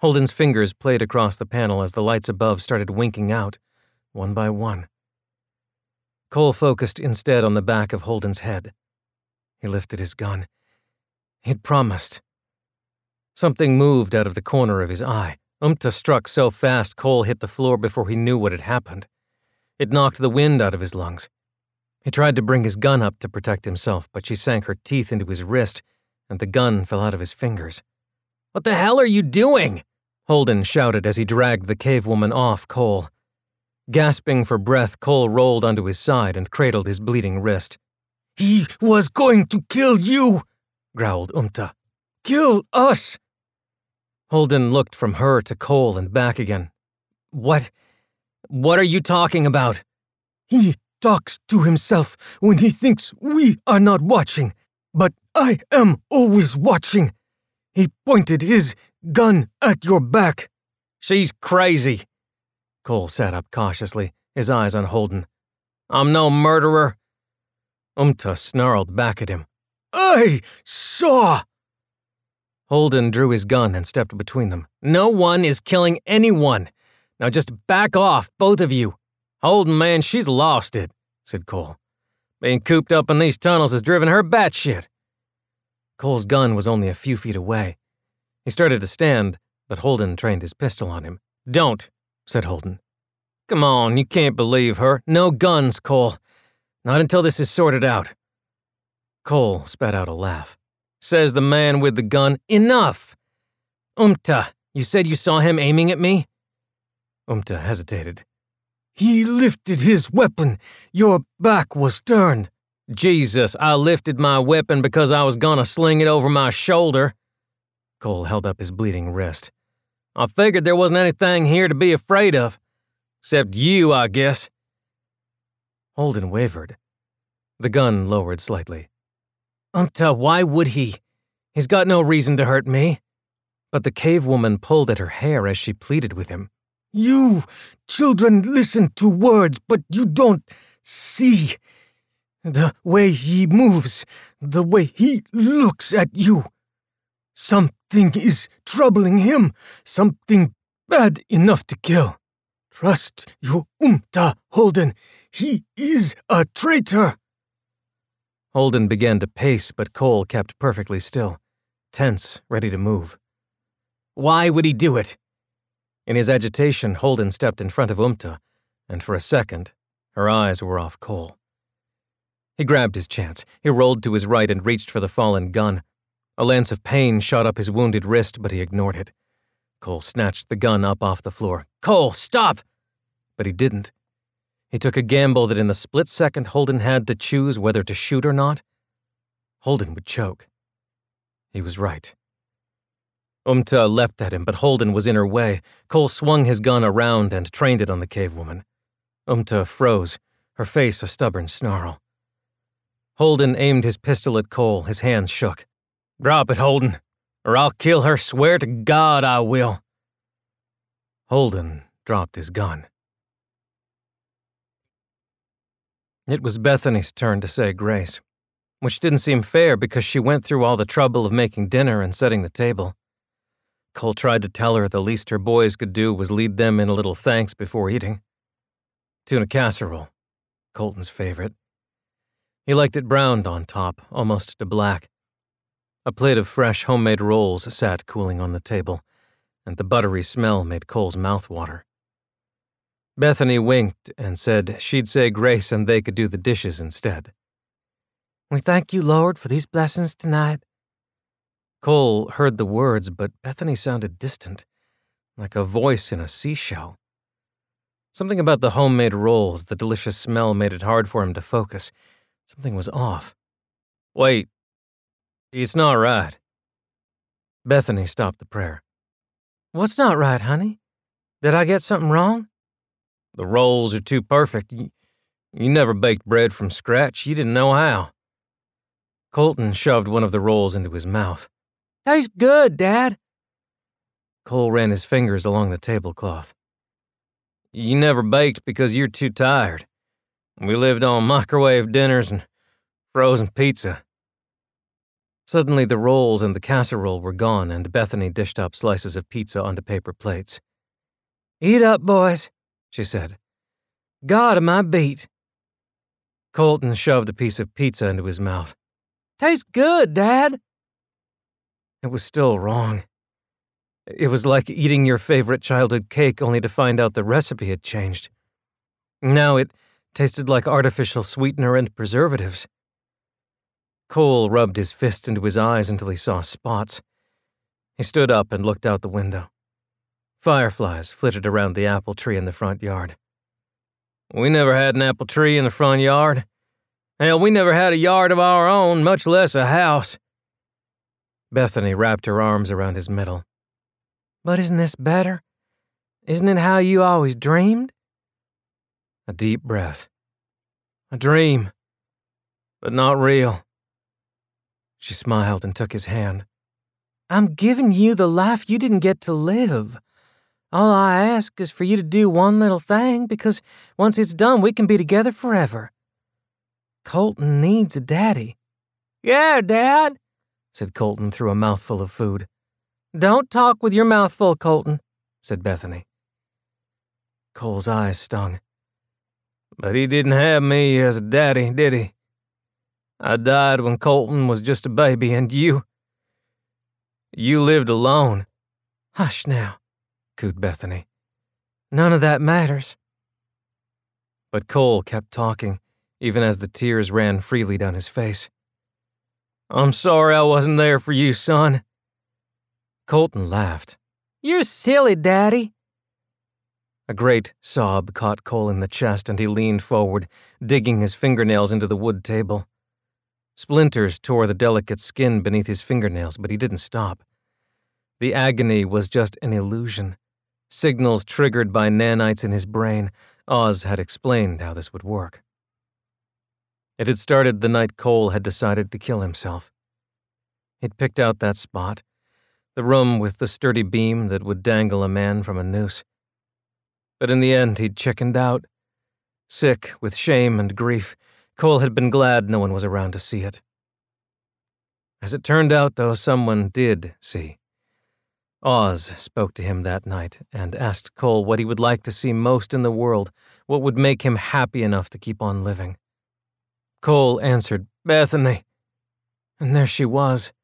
Holden's fingers played across the panel as the lights above started winking out, one by one. Cole focused instead on the back of Holden's head. He lifted his gun. He'd promised. Something moved out of the corner of his eye. Umta struck so fast Cole hit the floor before he knew what had happened. It knocked the wind out of his lungs. He tried to bring his gun up to protect himself, but she sank her teeth into his wrist, and the gun fell out of his fingers. What the hell are you doing? Holden shouted as he dragged the cave woman off Cole. Gasping for breath, Cole rolled onto his side and cradled his bleeding wrist. He was going to kill you, growled Umta. Kill us! Holden looked from her to Cole and back again. What? What are you talking about? He talks to himself when he thinks we are not watching, but I am always watching. He pointed his gun at your back. She's crazy. Cole sat up cautiously, his eyes on Holden. I'm no murderer. Umta snarled back at him. I saw. Holden drew his gun and stepped between them. No one is killing anyone. Now just back off, both of you. Holden, man, she's lost it, said Cole. Being cooped up in these tunnels has driven her batshit. Cole's gun was only a few feet away. He started to stand, but Holden trained his pistol on him. Don't, said Holden. Come on, you can't believe her. No guns, Cole. Not until this is sorted out. Cole spat out a laugh. Says the man with the gun, Enough! Umta, you said you saw him aiming at me? Umta hesitated. He lifted his weapon. Your back was turned. Jesus, I lifted my weapon because I was gonna sling it over my shoulder. Cole held up his bleeding wrist. I figured there wasn't anything here to be afraid of. Except you, I guess. Holden wavered. The gun lowered slightly. Umta, why would he? He's got no reason to hurt me. But the cave woman pulled at her hair as she pleaded with him. You children listen to words, but you don't see. The way he moves, the way he looks at you. Something is troubling him, something bad enough to kill. Trust your Umta, Holden. He is a traitor. Holden began to pace, but Cole kept perfectly still, tense, ready to move. Why would he do it? In his agitation, Holden stepped in front of Umta, and for a second, her eyes were off Cole. He grabbed his chance. He rolled to his right and reached for the fallen gun. A lance of pain shot up his wounded wrist, but he ignored it. Cole snatched the gun up off the floor. Cole, stop! But he didn't. He took a gamble that in the split second Holden had to choose whether to shoot or not, Holden would choke. He was right. Umta leapt at him, but Holden was in her way. Cole swung his gun around and trained it on the cave woman. Umta froze, her face a stubborn snarl. Holden aimed his pistol at Cole, his hands shook. Drop it, Holden, or I'll kill her, swear to God I will. Holden dropped his gun. It was Bethany's turn to say grace, which didn't seem fair because she went through all the trouble of making dinner and setting the table. Cole tried to tell her the least her boys could do was lead them in a little thanks before eating. Tuna casserole, Colton's favorite. He liked it browned on top, almost to black. A plate of fresh homemade rolls sat cooling on the table, and the buttery smell made Cole's mouth water. Bethany winked and said she'd say grace and they could do the dishes instead. We thank you, Lord, for these blessings tonight. Cole heard the words, but Bethany sounded distant, like a voice in a seashell. Something about the homemade rolls, the delicious smell made it hard for him to focus. Something was off. Wait, it's not right. Bethany stopped the prayer. What's not right, honey? Did I get something wrong? The rolls are too perfect. You, never baked bread from scratch. You didn't know how. Colton shoved one of the rolls into his mouth. Tastes good, Dad. Cole ran his fingers along the tablecloth. You never baked because you're too tired. We lived on microwave dinners and frozen pizza. Suddenly, the rolls and the casserole were gone, and Bethany dished up slices of pizza onto paper plates. Eat up, boys, she said. God am I beat. Colton shoved a piece of pizza into his mouth. Tastes good, Dad. It was still wrong. It was like eating your favorite childhood cake only to find out the recipe had changed. Now it tasted like artificial sweetener and preservatives. Cole rubbed his fist into his eyes until he saw spots. He stood up and looked out the window. Fireflies flitted around the apple tree in the front yard. We never had an apple tree in the front yard. Hell, we never had a yard of our own, much less a house. Bethany wrapped her arms around his middle. But isn't this better? Isn't it how you always dreamed? A deep breath. A dream, but not real. She smiled and took his hand. I'm giving you the life you didn't get to live. All I ask is for you to do one little thing, because once it's done, we can be together forever. Colton needs a daddy. Yeah, Dad, said Colton through a mouthful of food. Don't talk with your mouth full, Colton, said Bethany. Cole's eyes stung. But he didn't have me as a daddy, did he? I died when Colton was just a baby, and you. You lived alone. Hush now, cooed Bethany. None of that matters. But Cole kept talking, even as the tears ran freely down his face. I'm sorry I wasn't there for you, son. Colton laughed. You're silly, Daddy. A great sob caught Cole in the chest, and he leaned forward, digging his fingernails into the wood table. Splinters tore the delicate skin beneath his fingernails, but he didn't stop. The agony was just an illusion. Signals triggered by nanites in his brain. Oz had explained how this would work. It had started the night Cole had decided to kill himself. He'd picked out that spot, the room with the sturdy beam that would dangle a man from a noose. But in the end, he'd chickened out. Sick with shame and grief, Cole had been glad no one was around to see it. As it turned out, though, someone did see. Oz spoke to him that night and asked Cole what he would like to see most in the world, what would make him happy enough to keep on living. Cole answered, Bethany. And there she was.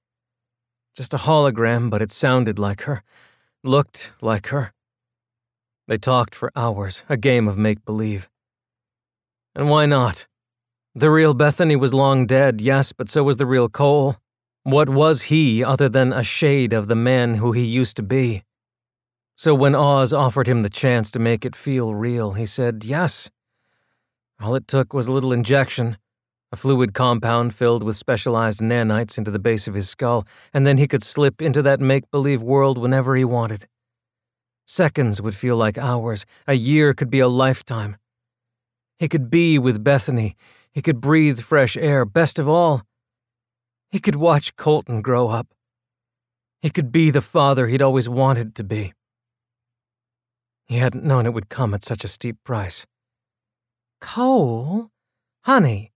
Just a hologram, but it sounded like her, looked like her. They talked for hours, a game of make believe. And why not? The real Bethany was long dead, yes, but so was the real Cole. What was he other than a shade of the man who he used to be? So when Oz offered him the chance to make it feel real, he said yes. All it took was a little injection, a fluid compound filled with specialized nanites into the base of his skull, and then he could slip into that make believe world whenever he wanted. Seconds would feel like hours, a year could be a lifetime. He could be with Bethany, he could breathe fresh air, best of all, he could watch Colton grow up. He could be the father he'd always wanted to be. He hadn't known it would come at such a steep price. Cole? Honey.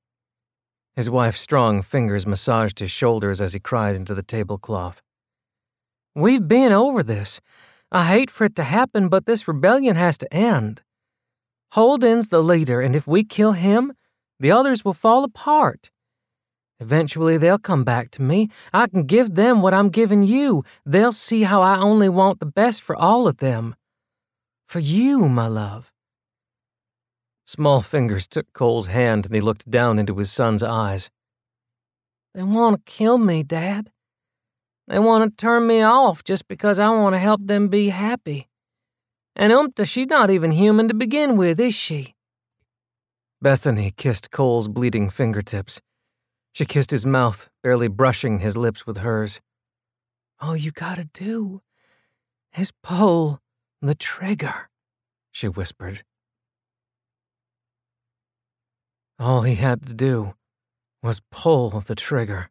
His wife's strong fingers massaged his shoulders as he cried into the tablecloth. We've been over this. I hate for it to happen, but this rebellion has to end. Holden's the leader, and if we kill him, the others will fall apart. Eventually, they'll come back to me. I can give them what I'm giving you. They'll see how I only want the best for all of them. For you, my love. Small fingers took Cole's hand and he looked down into his son's eyes. They want to kill me, Dad. They want to turn me off just because I want to help them be happy. And Umta, she's not even human to begin with, is she? Bethany kissed Cole's bleeding fingertips. She kissed his mouth, barely brushing his lips with hers. All you gotta do is pull the trigger, she whispered. All he had to do was pull the trigger.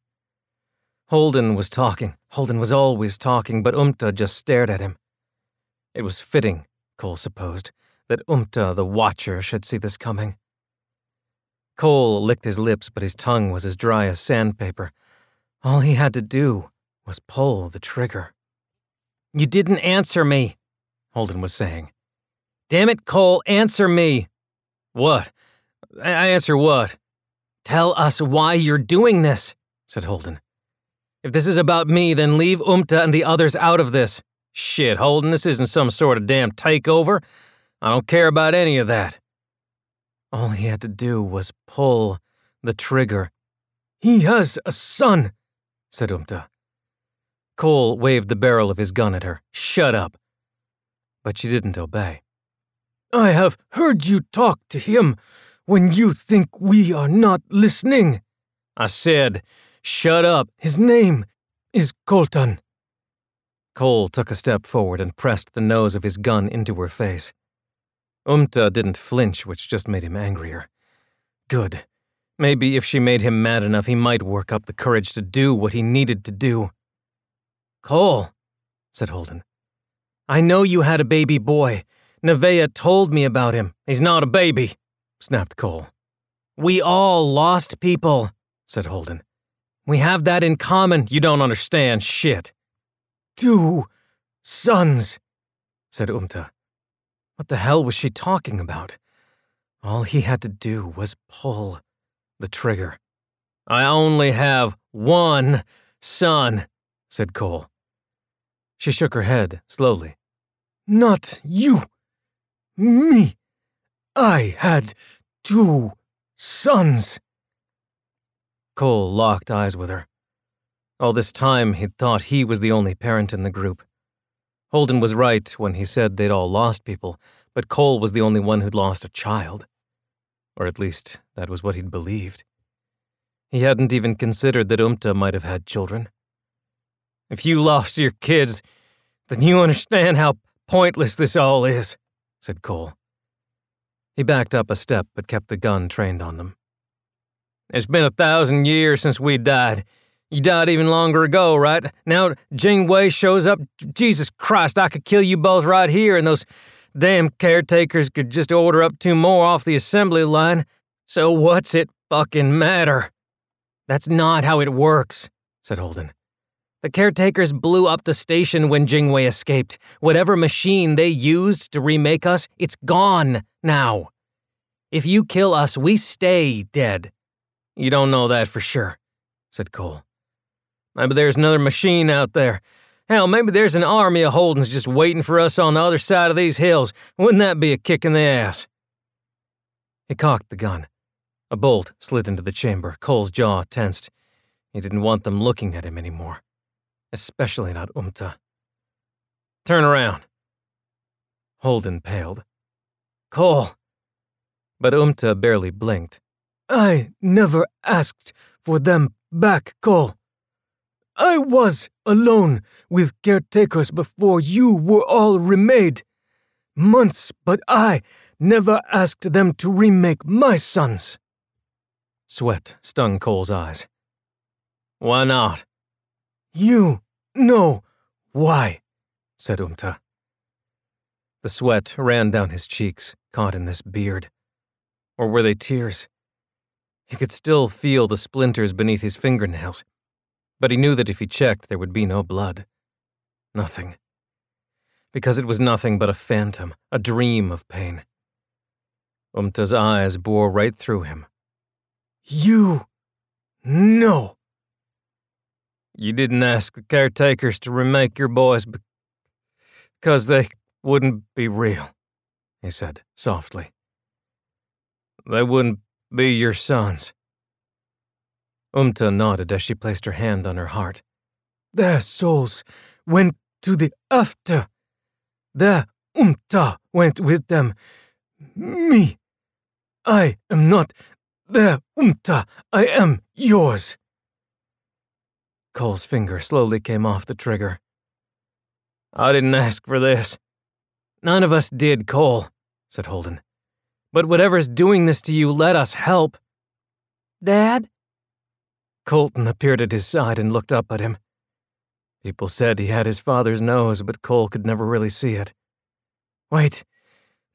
Holden was talking. Holden was always talking, but Umta just stared at him. It was fitting, Cole supposed, that Umta, the Watcher, should see this coming. Cole licked his lips, but his tongue was as dry as sandpaper. All he had to do was pull the trigger. You didn't answer me, Holden was saying. Damn it, Cole, answer me. What? I answer what? Tell us why you're doing this, said Holden. If this is about me, then leave Umta and the others out of this. Shit, Holden, this isn't some sort of damn takeover. I don't care about any of that. All he had to do was pull the trigger. He has a son, said Umta. Cole waved the barrel of his gun at her. Shut up. But she didn't obey. I have heard you talk to him when you think we are not listening. I said, shut up. His name is Colton. Cole took a step forward and pressed the nose of his gun into her face. Umta didn't flinch, which just made him angrier. Good. Maybe if she made him mad enough, he might work up the courage to do what he needed to do. Cole, said Holden. I know you had a baby boy. Nevaeh told me about him. He's not a baby, snapped Cole. We all lost people, said Holden. We have that in common. You don't understand shit. Two sons, said Umta. What the hell was she talking about? All he had to do was pull the trigger. I only have one son, said Cole. She shook her head slowly. Not you. Me. I had two sons. Cole locked eyes with her. All this time, he'd thought he was the only parent in the group. Holden was right when he said they'd all lost people, but Cole was the only one who'd lost a child. Or at least, that was what he'd believed. He hadn't even considered that Umta might have had children. If you lost your kids, then you understand how pointless this all is, said Cole. He backed up a step but kept the gun trained on them. It's been a thousand years since we died. You died even longer ago, right? Now Jingwei shows up. Jesus Christ, I could kill you both right here, and those damn caretakers could just order up two more off the assembly line. So what's it fucking matter? That's not how it works, said Holden. The caretakers blew up the station when Jingwei escaped. Whatever machine they used to remake us, it's gone now. If you kill us, we stay dead. You don't know that for sure, said Cole. Maybe there's another machine out there. Hell, maybe there's an army of Holdens just waiting for us on the other side of these hills. Wouldn't that be a kick in the ass? He cocked the gun. A bolt slid into the chamber. Cole's jaw tensed. He didn't want them looking at him anymore. Especially not Umta. Turn around. Holden paled. Cole. But Umta barely blinked. I never asked for them back, Cole. I was alone with caretakers before you were all remade. Months, but I never asked them to remake my sons. Sweat stung Cole's eyes. Why not? You know why, said Umta. The sweat ran down his cheeks, caught in this beard. Or were they tears? He could still feel the splinters beneath his fingernails but he knew that if he checked, there would be no blood. Nothing. Because it was nothing but a phantom, a dream of pain. Umta's eyes bore right through him. You No. You didn't ask the caretakers to remake your boys because they wouldn't be real, he said softly. They wouldn't be your sons. Umta nodded as she placed her hand on her heart. Their souls went to the after. Their Umta went with them. Me. I am not their Umta. I am yours. Cole's finger slowly came off the trigger. I didn't ask for this. None of us did, Cole, said Holden. But whatever's doing this to you, let us help. Dad? Colton appeared at his side and looked up at him. People said he had his father's nose, but Cole could never really see it. Wait,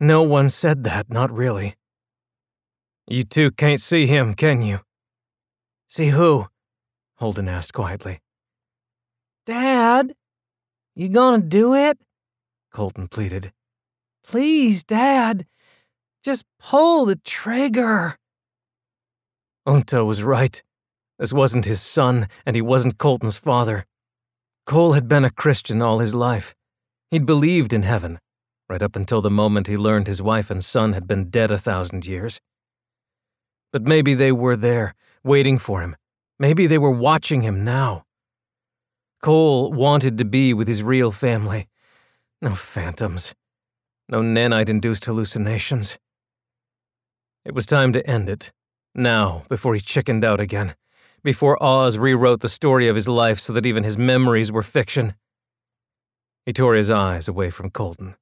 no one said that, not really. You two can't see him, can you? See who? Holden asked quietly. Dad? You gonna do it? Colton pleaded. Please, Dad. Just pull the trigger. Umta was right. This wasn't his son, and he wasn't Colton's father. Cole had been a Christian all his life. He'd believed in heaven, right up until the moment he learned his wife and son had been dead a thousand years. But maybe they were there, waiting for him. Maybe they were watching him now. Cole wanted to be with his real family. No phantoms. No nanite induced hallucinations. It was time to end it. Now, before he chickened out again before Oz rewrote the story of his life so that even his memories were fiction. He tore his eyes away from Colton.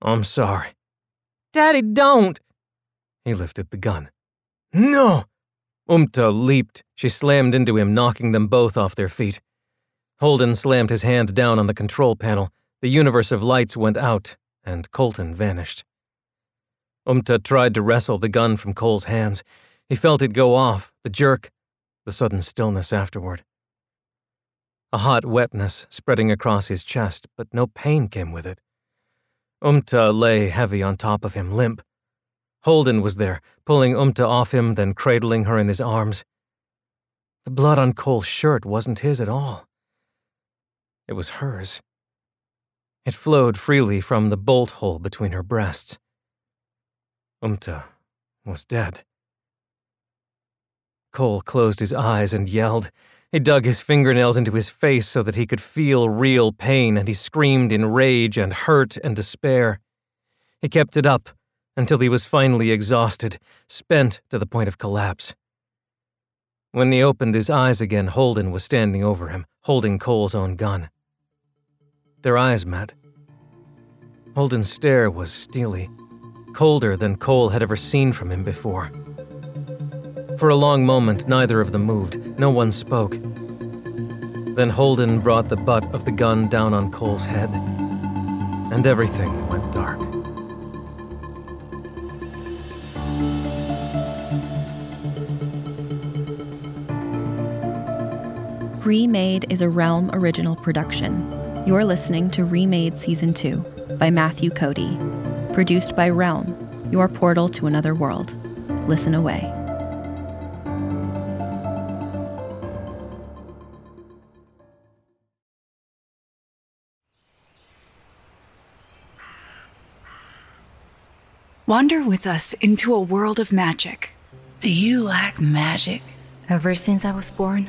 I'm sorry. Daddy, don't! He lifted the gun. No! Umta leaped. She slammed into him, knocking them both off their feet. Holden slammed his hand down on the control panel. The universe of lights went out, and Colton vanished. Umta tried to wrestle the gun from Cole's hands. He felt it go off, the jerk, the sudden stillness afterward. A hot wetness spreading across his chest, but no pain came with it. Umta lay heavy on top of him, limp. Holden was there, pulling Umta off him, then cradling her in his arms. The blood on Cole's shirt wasn't his at all. It was hers. It flowed freely from the bolt hole between her breasts. Umta was dead. Cole closed his eyes and yelled. He dug his fingernails into his face so that he could feel real pain, and he screamed in rage and hurt and despair. He kept it up until he was finally exhausted, spent to the point of collapse. When he opened his eyes again, Holden was standing over him, holding Cole's own gun. Their eyes met. Holden's stare was steely, colder than Cole had ever seen from him before. For a long moment, neither of them moved. No one spoke. Then Holden brought the butt of the gun down on Cole's head, and everything went dark. Remade is a Realm original production. You're listening to Remade Season 2 by Matthew Cody. Produced by Realm, your portal to another world. Listen away. Wander with us into a world of magic. Do you like magic? Ever since I was born,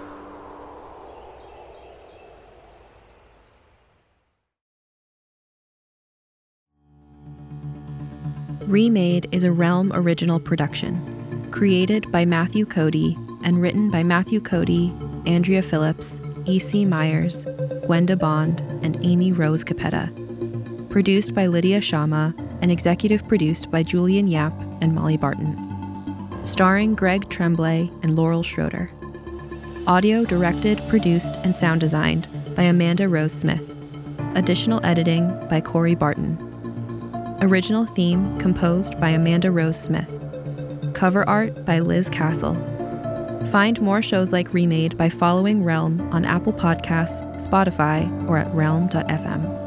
Remade is a Realm original production, created by Matthew Cody and written by Matthew Cody, Andrea Phillips, E.C. Myers, Gwenda Bond, and Amy Rose Capetta. Produced by Lydia Shama and executive produced by Julian Yap and Molly Barton. Starring Greg Tremblay and Laurel Schroeder. Audio directed, produced, and sound designed by Amanda Rose Smith. Additional editing by Corey Barton. Original theme composed by Amanda Rose Smith. Cover art by Liz Castle. Find more shows like Remade by following Realm on Apple Podcasts, Spotify, or at realm.fm.